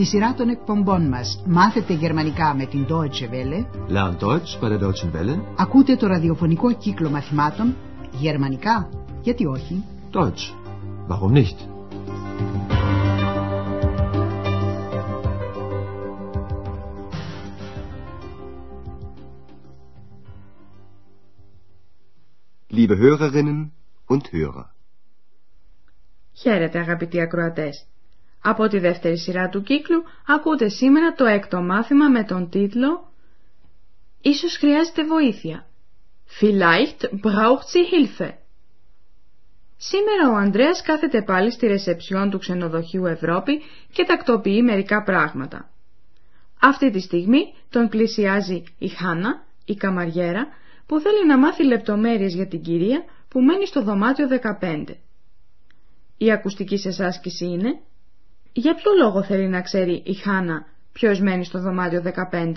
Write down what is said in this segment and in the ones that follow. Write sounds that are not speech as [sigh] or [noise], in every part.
Στη σειρά των εκπομπών μας μάθετε γερμανικά με την Deutsche Welle. Lern Deutsch bei der Deutschen Welle. Ακούτε το ραδιοφωνικό κύκλο μαθημάτων γερμανικά. Γιατί όχι; Deutsch. Warum nicht? Liebe Hörerinnen und Hörer. Χαίρετε αγαπητοί ακροατές. Από τη δεύτερη σειρά του κύκλου ακούτε σήμερα το έκτο μάθημα με τον τίτλο «Ίσως χρειάζεται βοήθεια». Vielleicht braucht sie Hilfe. Σήμερα ο Ανδρέας κάθεται πάλι στη ρεσεψιόν του ξενοδοχείου Ευρώπη και τακτοποιεί μερικά πράγματα. Αυτή τη στιγμή τον πλησιάζει η Χάνα, η καμαριέρα, που θέλει να μάθει λεπτομέρειες για την κυρία που μένει στο δωμάτιο 15. Η ακουστική σας άσκηση είναι για ποιο λόγο θέλει να ξέρει η Χάνα ποιος μένει στο δωμάτιο 15?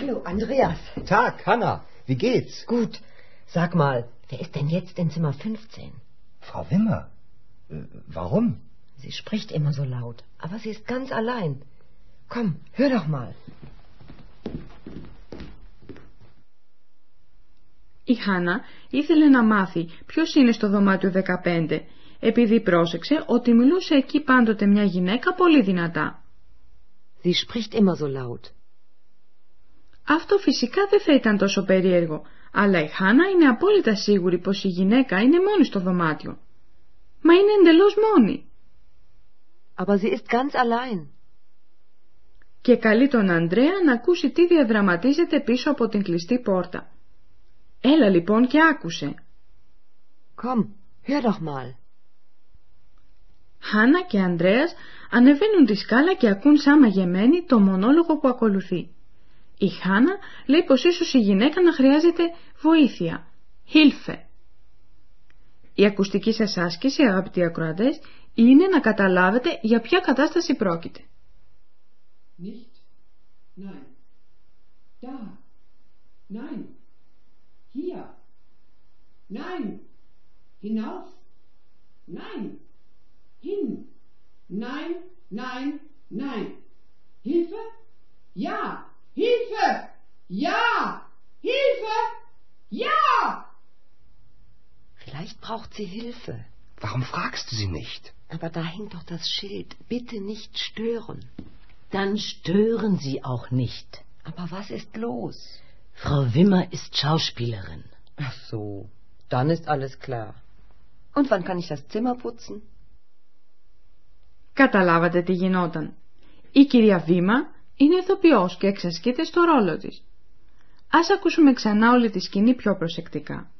Hallo, Andreas. Tag, Hanna. Wie geht's? Gut. Sag mal, wer ist denn jetzt in Zimmer 15? Frau Wimmer. Äh, warum? Sie spricht immer so laut, aber sie ist ganz allein. Komm, hör doch mal. Η Χάνα ήθελε να μάθει ποιος είναι στο δωμάτιο 15 επειδή πρόσεξε ότι μιλούσε εκεί πάντοτε μια γυναίκα πολύ δυνατά. Sie spricht immer so laut. Αυτό φυσικά δεν θα ήταν τόσο περίεργο, αλλά η Χάνα είναι απόλυτα σίγουρη πως η γυναίκα είναι μόνη στο δωμάτιο. Μα είναι εντελώς μόνη. Aber sie ist ganz allein. Και καλεί τον Ανδρέα να ακούσει τι διαδραματίζεται πίσω από την κλειστή πόρτα. Έλα λοιπόν και άκουσε. Komm, hör doch mal. Χάνα και Ανδρέας ανεβαίνουν τη σκάλα και ακούν σαν μαγεμένοι το μονόλογο που ακολουθεί. Η Χάνα λέει πως ίσως η γυναίκα να χρειάζεται βοήθεια. Χίλφε. Η ακουστική σας άσκηση, αγαπητοί ακροατές, είναι να καταλάβετε για ποια κατάσταση πρόκειται. Nicht. Nein. Da. Nein. Hier. Nein. Hinauf. Nein. Hin. Nein. Nein. Nein. Hilfe? Ja. Hilfe! Ja! Hilfe! Ja! Vielleicht braucht sie Hilfe. Warum fragst du sie nicht? Aber da hängt doch das Schild. Bitte nicht stören. Dann stören Sie auch nicht. Aber was ist los? Frau Wimmer ist Schauspielerin. Ach so, dann ist alles klar. Und wann kann ich das Zimmer putzen? Καταλάβατε τι γινόταν. Η κυρία Βήμα είναι ηθοποιός και εξασκείται στο ρόλο της. Ας ακούσουμε ξανά όλη τη σκηνή πιο προσεκτικά.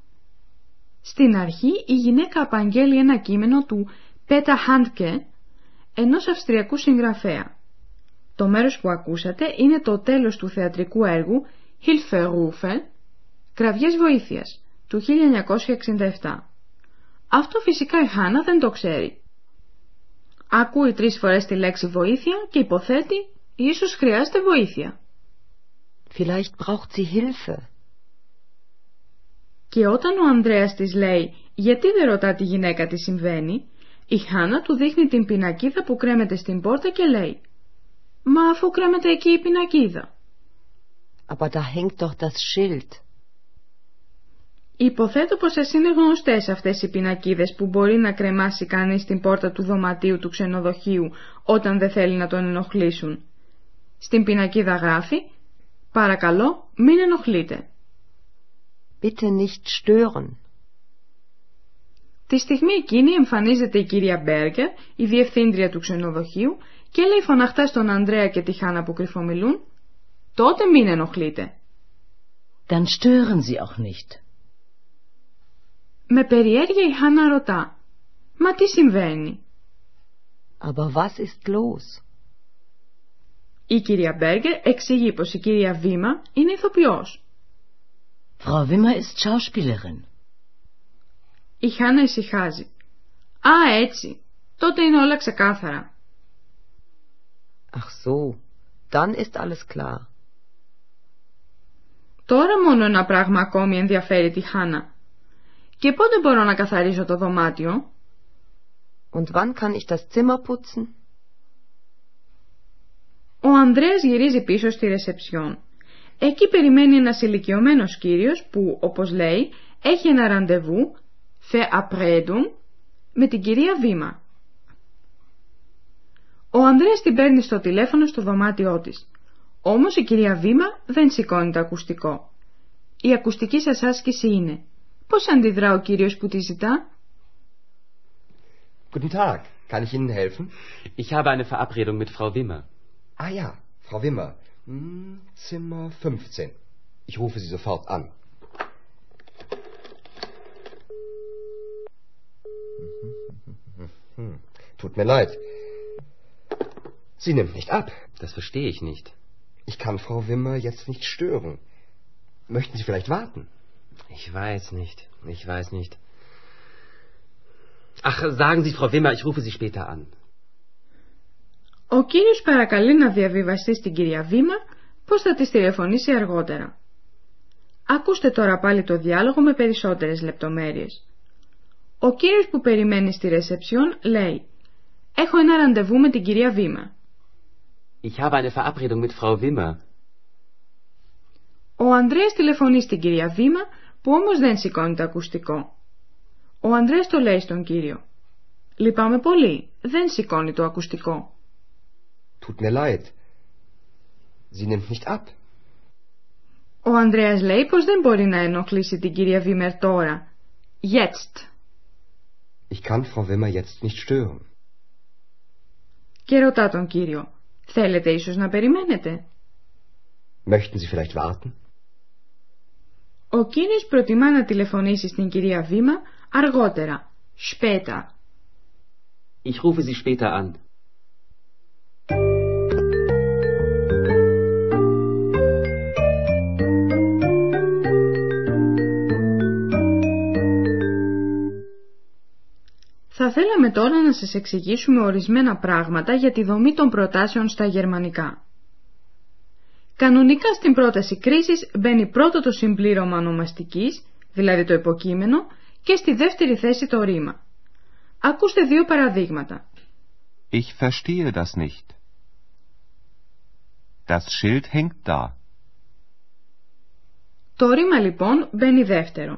Στην αρχή η γυναίκα απαγγέλει ένα κείμενο του Πέτα Χάντκε, ενός αυστριακού συγγραφέα. Το μέρος που ακούσατε είναι το τέλος του θεατρικού έργου Hilferufe, Κραυγές Βοήθειας, του 1967. Αυτό φυσικά η Χάνα δεν το ξέρει. Ακούει τρεις φορές τη λέξη βοήθεια και υποθέτει ίσως χρειάζεται βοήθεια. Vielleicht braucht sie Hilfe. Και όταν ο Ανδρέας της λέει γιατί δεν ρωτά τη γυναίκα τι συμβαίνει, η Χάνα του δείχνει την πινακίδα που κρέμεται στην πόρτα και λέει «Μα αφού κρέμεται εκεί η πινακίδα». Aber da hängt doch das Schild. Υποθέτω πως σας είναι γνωστές αυτές οι πινακίδες που μπορεί να κρεμάσει κανείς στην πόρτα του δωματίου του ξενοδοχείου όταν δεν θέλει να τον ενοχλήσουν. Στην πινακίδα γράφει «Παρακαλώ, μην ενοχλείτε». Bitte nicht stören. Τη στιγμή εκείνη εμφανίζεται η κυρία Μπέργκερ, η διευθύντρια του ξενοδοχείου και λέει φωναχτά στον Ανδρέα και τη Χάνα που κρυφομιλούν «Τότε μην ενοχλείτε». Dann stören Sie auch nicht. Με περιέργεια η Χάνα ρωτά «Μα τι συμβαίνει» Aber was ist los? Η κυρία Μπέργκερ εξηγεί πως η κυρία Βήμα είναι ηθοποιός. Frau Wimmer ist Schauspielerin. Η Χάνα ησυχάζει. «Α, έτσι. Τότε είναι όλα ξεκάθαρα». Ach so, dann ist alles klar. Τώρα μόνο ένα πράγμα ακόμη ενδιαφέρει τη Χάνα. Και πότε μπορώ να καθαρίσω το δωμάτιο; Und wann kann ich das Zimmer putzen? Ο Ανδρέας γυρίζει πίσω στη ρεσεψιόν. Εκεί περιμένει ένας ηλικιωμένος κύριος που, όπως λέει, έχει ένα ραντεβού, απρέντουν, με την κυρία Βήμα. Ο Ανδρέας την παίρνει στο τηλέφωνο στο δωμάτιό της. Όμως η κυρία Βήμα δεν σηκώνει το ακουστικό. Η ακουστική σας άσκηση είναι Πώς αντιδρά ο κύριος που τη ζητά? Guten Tag, kann ich Ihnen helfen? Ich habe eine Verabredung mit Frau Wimmer. Ah ja, Frau Wimmer. Hm, Zimmer 15. Ich rufe Sie sofort an. [laughs] Tut mir leid. Sie nimmt nicht ab. Das verstehe ich nicht. Ich kann Frau Wimmer jetzt nicht stören. Möchten Sie vielleicht warten? Ich weiß nicht. Ich weiß nicht. Ach, sagen Sie, Frau Wimmer, ich rufe Sie später an. Ο κύριος παρακαλεί να διαβιβαστεί στην κυρία Βήμα πώς θα της τηλεφωνήσει αργότερα. Ακούστε τώρα πάλι το διάλογο με περισσότερες λεπτομέρειες. Ο κύριος που περιμένει στη ρεσεψιόν λέει «Έχω ένα ραντεβού με την κυρία Βήμα». Ich habe eine Verabredung mit Frau Wimmer. Ο Ανδρέας τηλεφωνεί στην κυρία Βήμα που όμως δεν σηκώνει το ακουστικό. Ο Ανδρέας το λέει στον κύριο. Λυπάμαι πολύ, δεν σηκώνει το ακουστικό. Tut mir leid. Sie nimmt nicht ab. Ο Ανδρέας λέει πως δεν μπορεί να ενοχλήσει την κυρία Βίμερ τώρα. Jetzt. Ich kann Frau Wimmer jetzt nicht stören. Και ρωτά τον κύριο. Θέλετε ίσως να περιμένετε; Möchten Sie vielleicht warten? Ο κύριος προτιμά να τηλεφωνήσει στην κυρία Βήμα αργότερα. Später. Ich rufe Sie später an. Θα θέλαμε τώρα να σας εξηγήσουμε ορισμένα πράγματα για τη δομή των προτάσεων στα γερμανικά. Κανονικά στην πρόταση κρίσης μπαίνει πρώτο το συμπλήρωμα ονομαστικής, δηλαδή το υποκείμενο, και στη δεύτερη θέση το ρήμα. Ακούστε δύο παραδείγματα. Ich verstehe das nicht. Das Schild hängt da. Το ρήμα λοιπόν μπαίνει δεύτερο.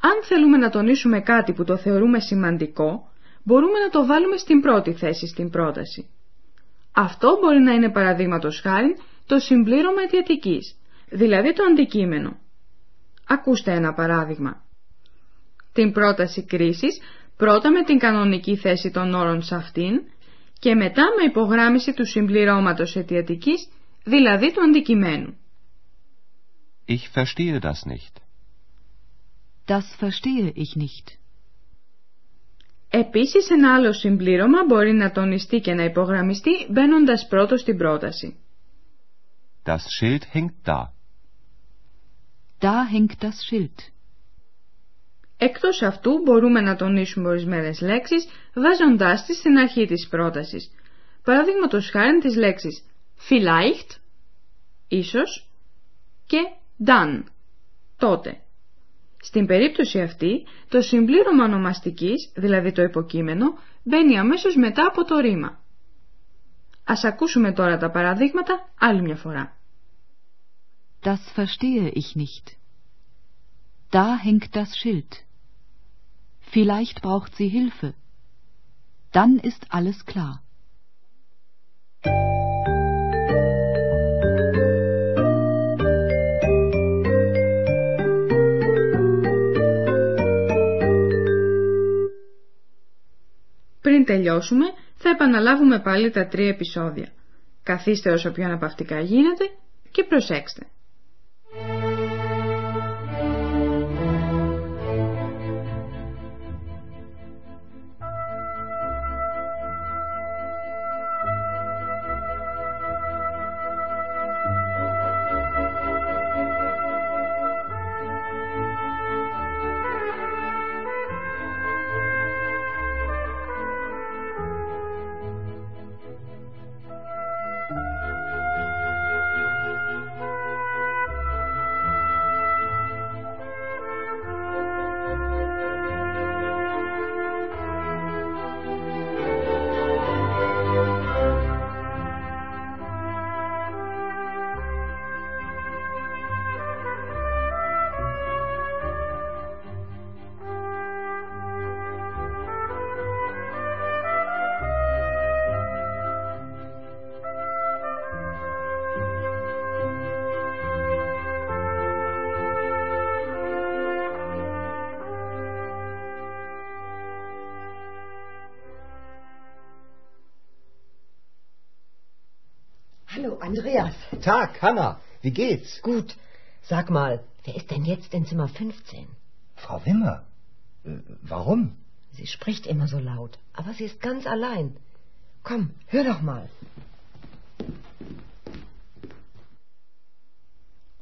Αν θέλουμε να τονίσουμε κάτι που το θεωρούμε σημαντικό, μπορούμε να το βάλουμε στην πρώτη θέση στην πρόταση. Αυτό μπορεί να είναι παραδείγματος χάρη το συμπλήρωμα αιτιατικής, δηλαδή το αντικείμενο. Ακούστε ένα παράδειγμα. Την πρόταση κρίσης πρώτα με την κανονική θέση των όρων σε αυτήν και μετά με υπογράμμιση του συμπληρώματος αιτιατικής, δηλαδή του αντικειμένου. Ich verstehe das nicht. Das verstehe ich nicht. Επίσης ένα άλλο συμπλήρωμα μπορεί να τονιστεί και να υπογραμμιστεί μπαίνοντας πρώτος στην πρόταση. Das Schild hängt da. Da hängt das Schild. Εκτός αυτού μπορούμε να τονίσουμε ορισμένες λέξεις βάζοντάς τις στην αρχή της πρότασης. Παραδείγματος χάρη της λέξης vielleicht, ίσως, και dann, τότε. Στην περίπτωση αυτή, το συμπλήρωμα ονομαστικής, δηλαδή το υποκείμενο, μπαίνει αμέσως μετά από το ρήμα. Ας ακούσουμε τώρα τα παραδείγματα άλλη μια φορά. Das verstehe ich nicht. Da hängt das Schild. Vielleicht braucht sie Hilfe. Dann ist alles klar. Πριν τελειώσουμε, θα επαναλάβουμε πάλι τα τρία επεισόδια. Καθίστε όσο πιο αναπαυτικά γίνεται και προσέξτε. Andreas. Tag, Hanna. Wie geht's? Gut. Sag mal, wer ist denn jetzt in Zimmer 15? Frau Wimmer. Äh, Warum? Sie spricht immer so laut, aber sie ist ganz allein. Komm, hör doch mal.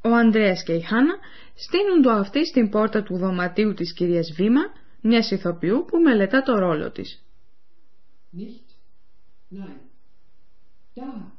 Ο Ανδρέας και η Χάνα στείνουν το αυτή στην πόρτα του δωματίου της κυρίας Βήμα, μιας ηθοποιού που μελετά το ρόλο της. Nicht. Nein. Da.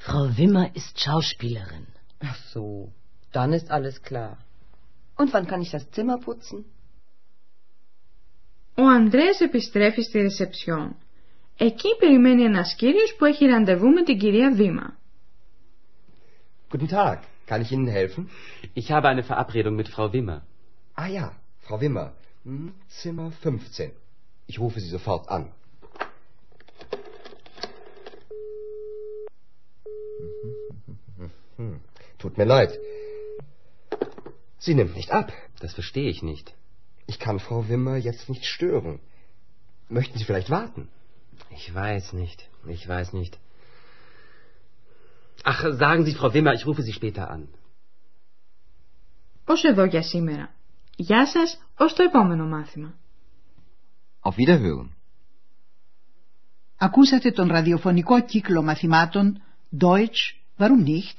Frau Wimmer ist Schauspielerin. Ach so, dann ist alles klar. Und wann kann ich das Zimmer putzen? Ο Ανδρέας επιστρέφει στη ρεσεψιόν. Εκεί περιμένει ένας κύριος που έχει ραντεβού με την κυρία Βήμα. Guten Tag. Kann ich Ihnen helfen? Ich habe eine Verabredung mit Frau Wimmer. Ah ja, Frau Wimmer. Hm, Zimmer 15. Ich rufe Sie sofort an. Hm, Tut mir leid. Sie nimmt nicht ab. Das verstehe ich nicht. Ich kann Frau Wimmer jetzt nicht stören. Möchten Sie vielleicht warten? Ich weiß nicht. Ich weiß nicht. Ach, sagen Sie, Frau Wimmer, ich rufe Sie später an. Ως εδώ για σήμερα. Γεια σας, ως το επόμενο μάθημα. Auf Wiederhören. Ακούσατε τον ραδιοφωνικό κύκλο μαθημάτων Deutsch, warum nicht,